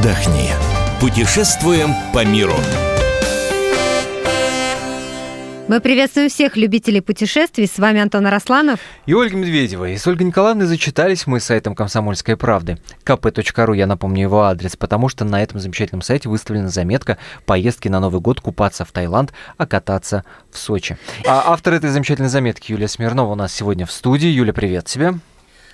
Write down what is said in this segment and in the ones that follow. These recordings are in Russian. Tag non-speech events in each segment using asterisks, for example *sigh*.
отдохни. Путешествуем по миру. Мы приветствуем всех любителей путешествий. С вами Антон Арасланов. И Ольга Медведева. И с Ольгой Николаевной зачитались мы сайтом «Комсомольской правды». kp.ru, я напомню его адрес, потому что на этом замечательном сайте выставлена заметка «Поездки на Новый год купаться в Таиланд, а кататься в Сочи». А автор этой замечательной заметки Юлия Смирнова у нас сегодня в студии. Юля, привет тебе.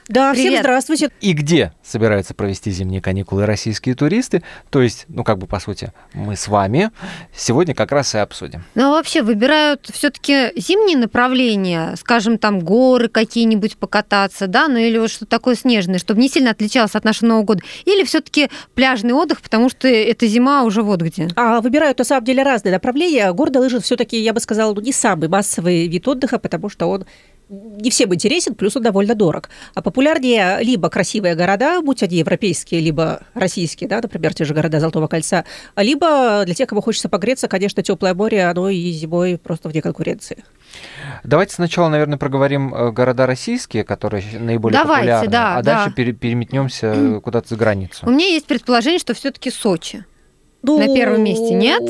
Да, Привет. всем здравствуйте. И где собираются провести зимние каникулы российские туристы? То есть, ну как бы по сути, мы с вами сегодня как раз и обсудим. Ну, а вообще выбирают все-таки зимние направления, скажем, там горы какие-нибудь покататься, да, ну или вот что-то такое снежное, чтобы не сильно отличалось от нашего Нового года. Или все-таки пляжный отдых, потому что эта зима уже вот где. А выбирают на самом деле разные направления. Гордо лыжи все-таки, я бы сказала, ну, не самый массовый вид отдыха, потому что он не всем интересен, плюс он довольно дорог. А популярнее либо красивые города, будь они европейские, либо российские, да, например, те же города Золотого кольца, либо для тех, кому хочется погреться, конечно, теплое море, оно и зимой просто вне конкуренции. Давайте сначала, наверное, проговорим э, города российские, которые наиболее Давайте, популярны, да, а да. дальше пере- переметнемся куда-то за границу. У меня есть предположение, что все-таки Сочи. Ну, На первом месте нет?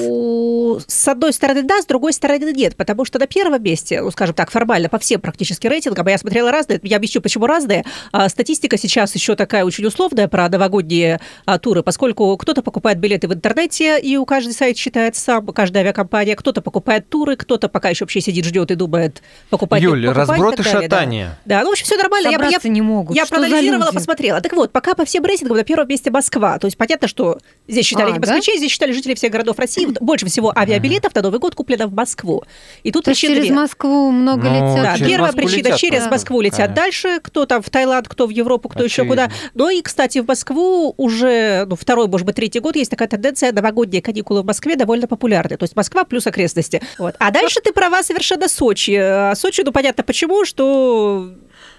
С одной стороны, да, с другой стороны, нет. Потому что на первом месте, ну, скажем так, формально по всем практически рейтингам, я смотрела разные, я объясню, почему разные. А, статистика сейчас еще такая очень условная про новогодние а, туры, поскольку кто-то покупает билеты в интернете, и у каждый сайт считает сам, каждая авиакомпания, кто-то покупает туры, кто-то пока еще вообще сидит, ждет и думает, покупать Юль, покупать разброд и так далее, да. шатание. Да, ну, в общем, все нормально. Я, я, не могут. я Что проанализировала, посмотрела. Так вот, пока по всем рейтингам на первом месте Москва. То есть понятно, что здесь считали А, не да? москвичей, здесь считали жителей всех городов России. Больше всего авиабилетов на Новый год куплено в Москву. И тут То есть причин через две. Москву много Ну, летят. Да, через первая Москву причина летят через просто, Москву летят конечно. дальше, кто там в Таиланд, кто в Европу, кто еще Очевидно. куда. Но и, кстати, в Москву уже ну, второй, может быть, третий год есть такая тенденция, новогодние каникулы в Москве довольно популярны. То есть Москва плюс окрестности. Вот. А дальше ты права совершенно Сочи. А Сочи, ну понятно почему, что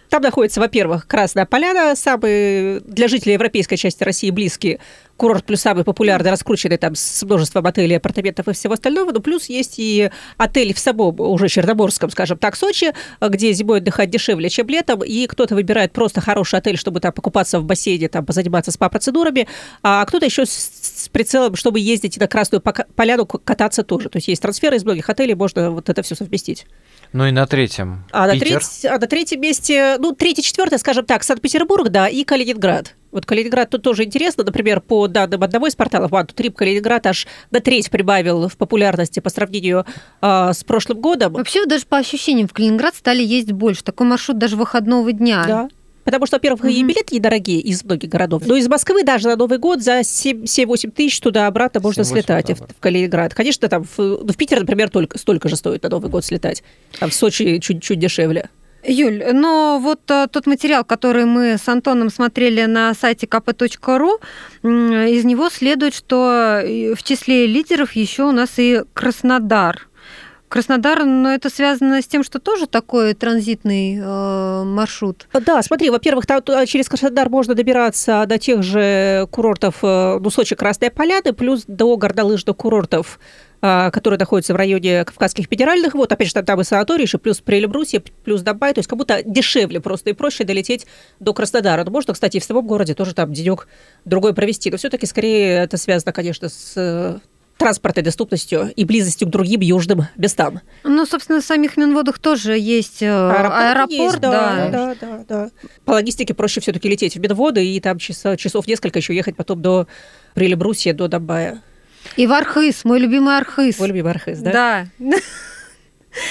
там находится, во-первых, Красная Поляна, самый для жителей европейской части России близкий курорт, плюс самый популярный, раскрученный там с множеством отелей, апартаментов и всего остального. Но плюс есть и отель в самом, уже Черноморском, скажем так, Сочи, где зимой отдыхать дешевле, чем летом, и кто-то выбирает просто хороший отель, чтобы там покупаться в бассейне, там позаниматься спа-процедурами, а кто-то еще с, с прицелом, чтобы ездить на Красную Поляну кататься тоже. То есть есть трансферы из многих отелей, можно вот это все совместить. Ну и на третьем. А на, Питер. треть- а на третьем месте, ну, третье, четвертое, скажем так, Санкт-Петербург, да, и Калининград. Вот Калининград тут тоже интересно. Например, по данным одного из порталов One to Trip, Калининград аж на треть прибавил в популярности по сравнению а, с прошлым годом. Вообще, даже по ощущениям, в Калининград стали ездить больше. Такой маршрут даже выходного дня. Да. Потому что, во-первых, и Мгм. билеты недорогие из многих городов. Но из Москвы даже на Новый год за 7-8 тысяч туда-обратно можно 7-8 слетать в, в Калининград. Конечно, там в, ну, в Питер, например, только столько же стоит на Новый год слетать. А в Сочи чуть-чуть дешевле. Юль, но вот а, тот материал, который мы с Антоном смотрели на сайте kp.ru, из него следует, что в числе лидеров еще у нас и Краснодар. Краснодар, но это связано с тем, что тоже такой транзитный э, маршрут. Да, смотри, во-первых, туда через Краснодар можно добираться до тех же курортов, э, ну, Сочи, Красная Поляна, плюс до горнолыжных курортов, а, которые находятся в районе Кавказских федеральных вод. Опять же, там, там и санаторий, еще плюс Прелебрусье, плюс Дабай. То есть как будто дешевле просто и проще долететь до Краснодара. Ну, можно, кстати, и в самом городе тоже там денек другой провести. Но все-таки скорее это связано, конечно, с э, транспортной доступностью и близостью к другим южным местам. Ну, собственно, в самих Минводах тоже есть э, аэропорт, есть, да. да, да, да, да. По логистике проще все-таки лететь в Медводы и там часа- часов несколько еще ехать потом до Прилебрусья, до Дабая. И в Архыз, мой любимый Архыз. Твой любимый Архыз, да? Да. *laughs*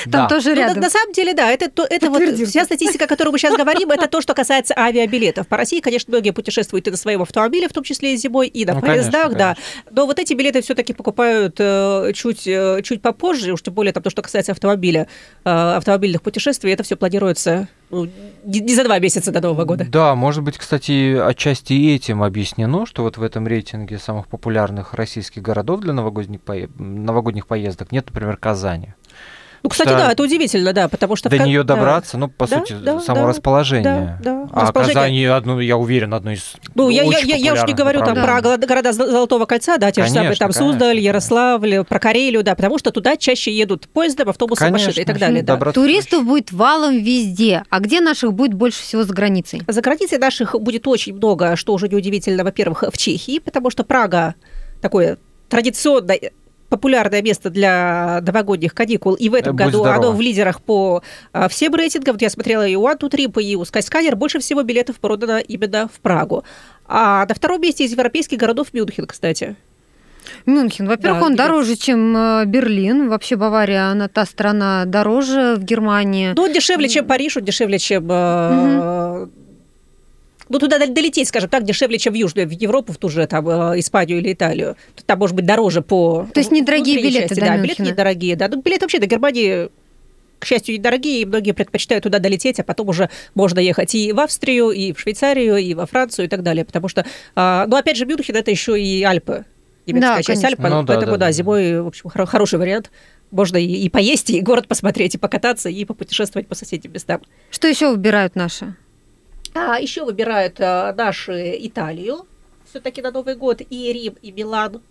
Там Да. тоже Ну, на, рядом. на самом деле, да, это, то- это вот вся статистика, о которой мы сейчас говорим, это то, что касается авиабилетов. По России, конечно, многие путешествуют и на своем автомобиле, в том числе и зимой, и на Ну, конечно, поездах, да. Но вот эти билеты все-таки покупают э, чуть, э, чуть попозже, уж тем более там то, что касается автомобиля, э, автомобильных путешествий, это все планируется ну, не, не за два месяца до Нового года. Да, может быть, кстати, отчасти и этим объяснено, что вот в этом рейтинге самых популярных российских городов для новогодних, пое- новогодних поездок нет, например, Казани. Ну, кстати, Да. да, это удивительно, да, потому что... До ка- нее да. добраться, ну, по Да, сути, да, само да, расположение. да, да. А Расположение- Казань, я уверен, одно из Ну, я, я, я, я уж не говорю там про города- города Зол- Золотого кольца, да, те же самые Конечно, там Суздаль, Ярославль, про Карелию, да, потому что туда чаще едут поездом, автобусом, Конечно, машиной и так далее. Да. Туристов будет валом везде. А где наших будет больше всего за границей? За границей наших будет очень много, что уже неудивительно, во-первых, в Чехии, потому что Прага такое традиционное популярное место для новогодних каникул, и в этом будь году здорова. оно в лидерах по а, всем рейтингам. Вот я смотрела и у One, Two, Trip, и у Skyscanner. Больше всего билетов продано именно в Прагу. А на втором месте из европейских городов Мюнхен, кстати. Мюнхен. Во-первых, Да, он билет. дороже, чем э, Берлин. Вообще Бавария, она та страна дороже в Германии. Ну, он дешевле, чем Париж, он дешевле, чем... э, Ну, туда дол- долететь, скажем так, дешевле, чем в Южную, в Европу, в ту же там, э, Испанию или Италию. Там, может быть, дороже по... То есть недорогие билеты части, до да, билеты Мюнхена. недорогие, да. Ну, билеты вообще до Германии, к счастью, недорогие, и многие предпочитают туда долететь, а потом уже можно ехать и в Австрию, и в Швейцарию, и во Францию, и так далее. Потому что, а, ну, опять же, Мюнхен – это еще и Альпы. Немецкая Да, часть конечно. Альп, Ну, поэтому, да, да, да. зимой, в общем, хоро- хороший вариант. Можно и, и поесть, и город посмотреть, и покататься, и попутешествовать по соседним местам. Что еще выбирают наши? А еще выбирают а, наши Италию все-таки на Новый год, и Рим, и Милан.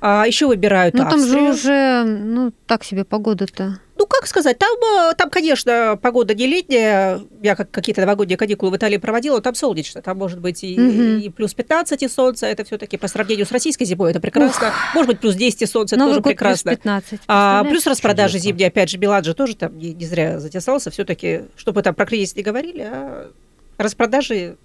А еще выбирают Ну, там же Австрию. уже, ну, так себе погода-то. Ну, как сказать, там, а, там, конечно, погода не летняя. Я как какие-то новогодние каникулы в Италии проводила, там солнечно. Там может быть и, Мгм. и плюс 15 и солнце. Это все-таки по сравнению с российской зимой это прекрасно. Может быть, плюс 10 и солнце, это Новый тоже год прекрасно. плюс 15. А, плюс распродажи зимние, опять же, Билан же тоже там не, не зря затесался. Все-таки, чтобы там про кризис не говорили, а распродажи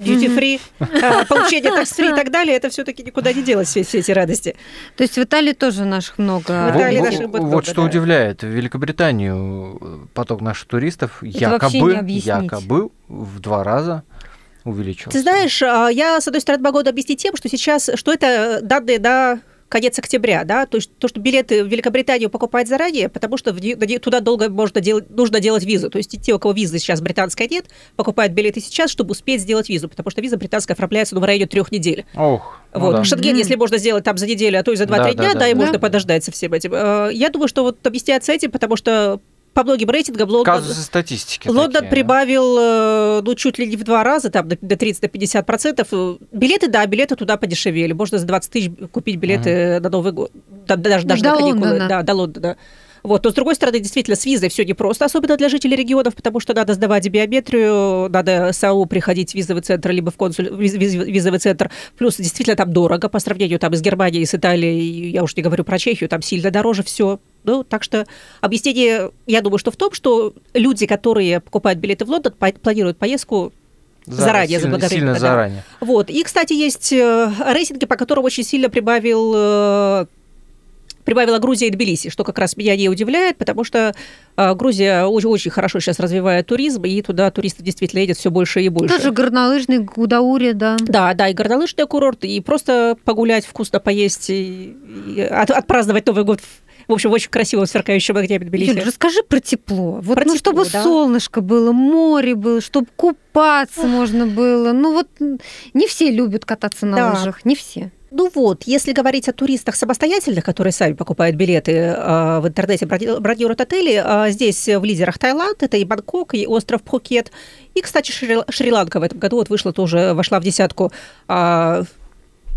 duty free, а, получение tax free и так далее, это все-таки никуда не делось все, все эти радости. То есть в Италии тоже наших много. В Италии Вот- наших будет вот много, что да. удивляет. В Великобританию э, поток наших туристов якобы, якобы в два раза увеличился. Ты знаешь, а, я, с одной стороны, могу объяснить тем, что сейчас, что это данные на конец октября, да, то есть то, что билеты в Великобританию покупать заранее, потому что в туда долго можно делать, нужно делать визу. То есть те, у кого визы сейчас британской нет, покупают билеты сейчас, чтобы успеть сделать визу, потому что виза британская оформляется ну, в районе трех недель. Ох, ну Вот. да. Шенген, если можно сделать там за неделю, а то и за 2-3 Да, дня, да, да, и да, можно да. подождать со всем этим. Э, Я думаю, что вот объясняется этим, потому что по многим рейтингам Лондон, Казусы статистики. Лондон такие, да. прибавил, э, ну, чуть ли не в два раза, там, до до 30-50 процентов. Билеты, да, билеты туда подешевели. Можно за 20 тысяч купить билеты на Новый год. Да, да, даже, даже до на каникулы. Лондона. Да, до Лондона. Вот. Но, с другой стороны, действительно, с визой все непросто, особенно для жителей регионов, потому что надо сдавать биометрию, надо САУ приходить в визовый центр, либо в консуль... виз- виз- визовый центр. Плюс действительно там дорого по сравнению там, с Германией, с Италией, я уж не говорю про Чехию, там сильно дороже все. Ну, так что объяснение, я думаю, что в том, что люди, которые покупают билеты в Лондон, по- планируют поездку За- заранее, сильно, заблаговременно, сильно да. заранее. вот. И, кстати, есть э, рейтинги, по которым очень сильно прибавил э, прибавила Грузия и Тбилиси, что как раз меня не удивляет, потому что э, Грузия очень, очень хорошо сейчас развивает туризм, и туда туристов действительно едет все больше и больше. Тоже горнолыжный Гудаури, да. Да, да, и горнолыжный курорт, и просто погулять, вкусно поесть, и, и от- отпраздновать Новый год в общем, в очень красивом сверкающем огне Тбилиси. Юль, расскажи про тепло. Вот, Про ну, тепло, чтобы да. солнышко было, море было, чтобы купаться можно было. Ну вот не все любят кататься на Да. лыжах, не все. Ну вот, если говорить о туристах самостоятельных, которые сами покупают билеты э, в интернете, брони- бронируют отели, э, здесь в лидерах Таиланд, это и Бангкок, и остров Пхукет. И, кстати, Шри- Шри-Ланка в этом году вот вышла тоже, вошла в десятку э,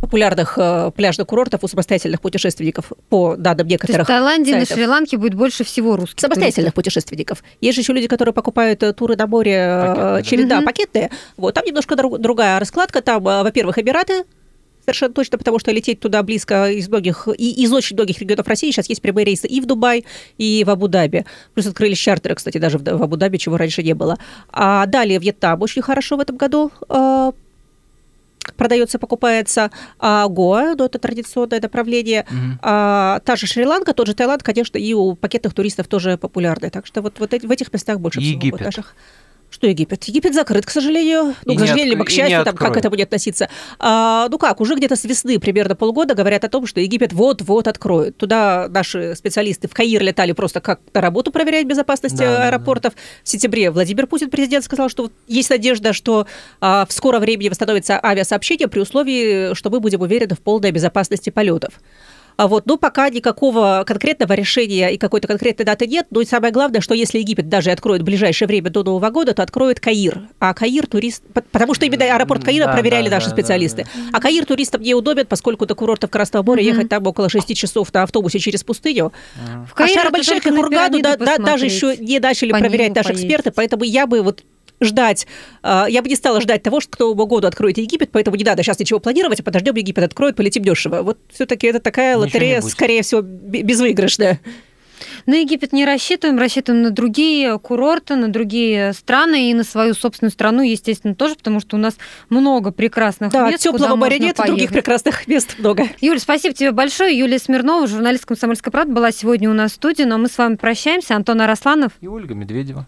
популярных э, пляжных курортов у самостоятельных путешественников по данным То есть в некоторых Таиланде и на сайтов. Шри-Ланке будет больше всего русских самостоятельных путешественников. Есть же еще люди, которые покупают э, туры на море э, Пакетные, да. через да, Мгм. пакетные. Вот там немножко друг- другая раскладка. Там, э, во-первых, Эмираты. Совершенно точно, потому что лететь туда близко из многих, и из очень многих регионов России сейчас есть прямые рейсы и в Дубай, и в Абу-Даби. Плюс открылись чартеры, кстати, даже в, в Абу-Даби, чего раньше не было. А далее Вьетнам очень хорошо в этом году э, продается, покупается. А Гоа, ну, это традиционное направление. Мгм. А, та же Шри-Ланка, тот же Таиланд, конечно, и у пакетных туристов тоже популярны. Так что вот, вот эти- в этих местах больше всего будет Египет. наших. Что Египет? Египет закрыт, к сожалению. Ну, И к сожалению, либо к счастью, там, как это будет относиться. А, ну как, уже где-то с весны, примерно полгода, говорят о том, что Египет вот-вот откроют. Туда наши специалисты в Каир летали просто как на работу проверять безопасность Да, да, да. аэропортов. В сентябре Владимир Путин, президент, сказал, что есть надежда, что а, в скором времени восстановится авиасообщение при условии, что мы будем уверены в полной безопасности полетов. А вот, ну, пока никакого конкретного решения и какой-то конкретной даты нет. Ну и самое главное, что если Египет даже откроет в ближайшее время до Нового года, то откроет Каир. А Каир турист... Потому что именно аэропорт Каира Да, проверяли да, наши да, специалисты. да, А Каир туристам не удобен, поскольку до курортов Красного моря ехать там около 6 часов на автобусе через пустыню. В А Шарм-эль-Шейх и Хургаду да- да- даже еще не начали По проверять наши эксперты, поэтому я бы вот ждать, э, я бы не стала ждать того, что к Новому году откроет Египет, поэтому не надо сейчас ничего планировать, а подождем Египет откроет, полетим дешево. Вот все-таки это такая Ничего лотерея, скорее всего, бе- безвыигрышная. На Египет не рассчитываем, рассчитываем на другие курорты, на другие страны и на свою собственную страну, естественно, тоже, потому что у нас много прекрасных Да, мест, куда теплого моря нет, и других поехать. прекрасных мест много. Юля, спасибо тебе большое. Юлия Смирнова, журналист «Комсомольской правды», была сегодня у нас в студии, но мы с вами прощаемся. Антон Арасланов. И Ольга Медведева.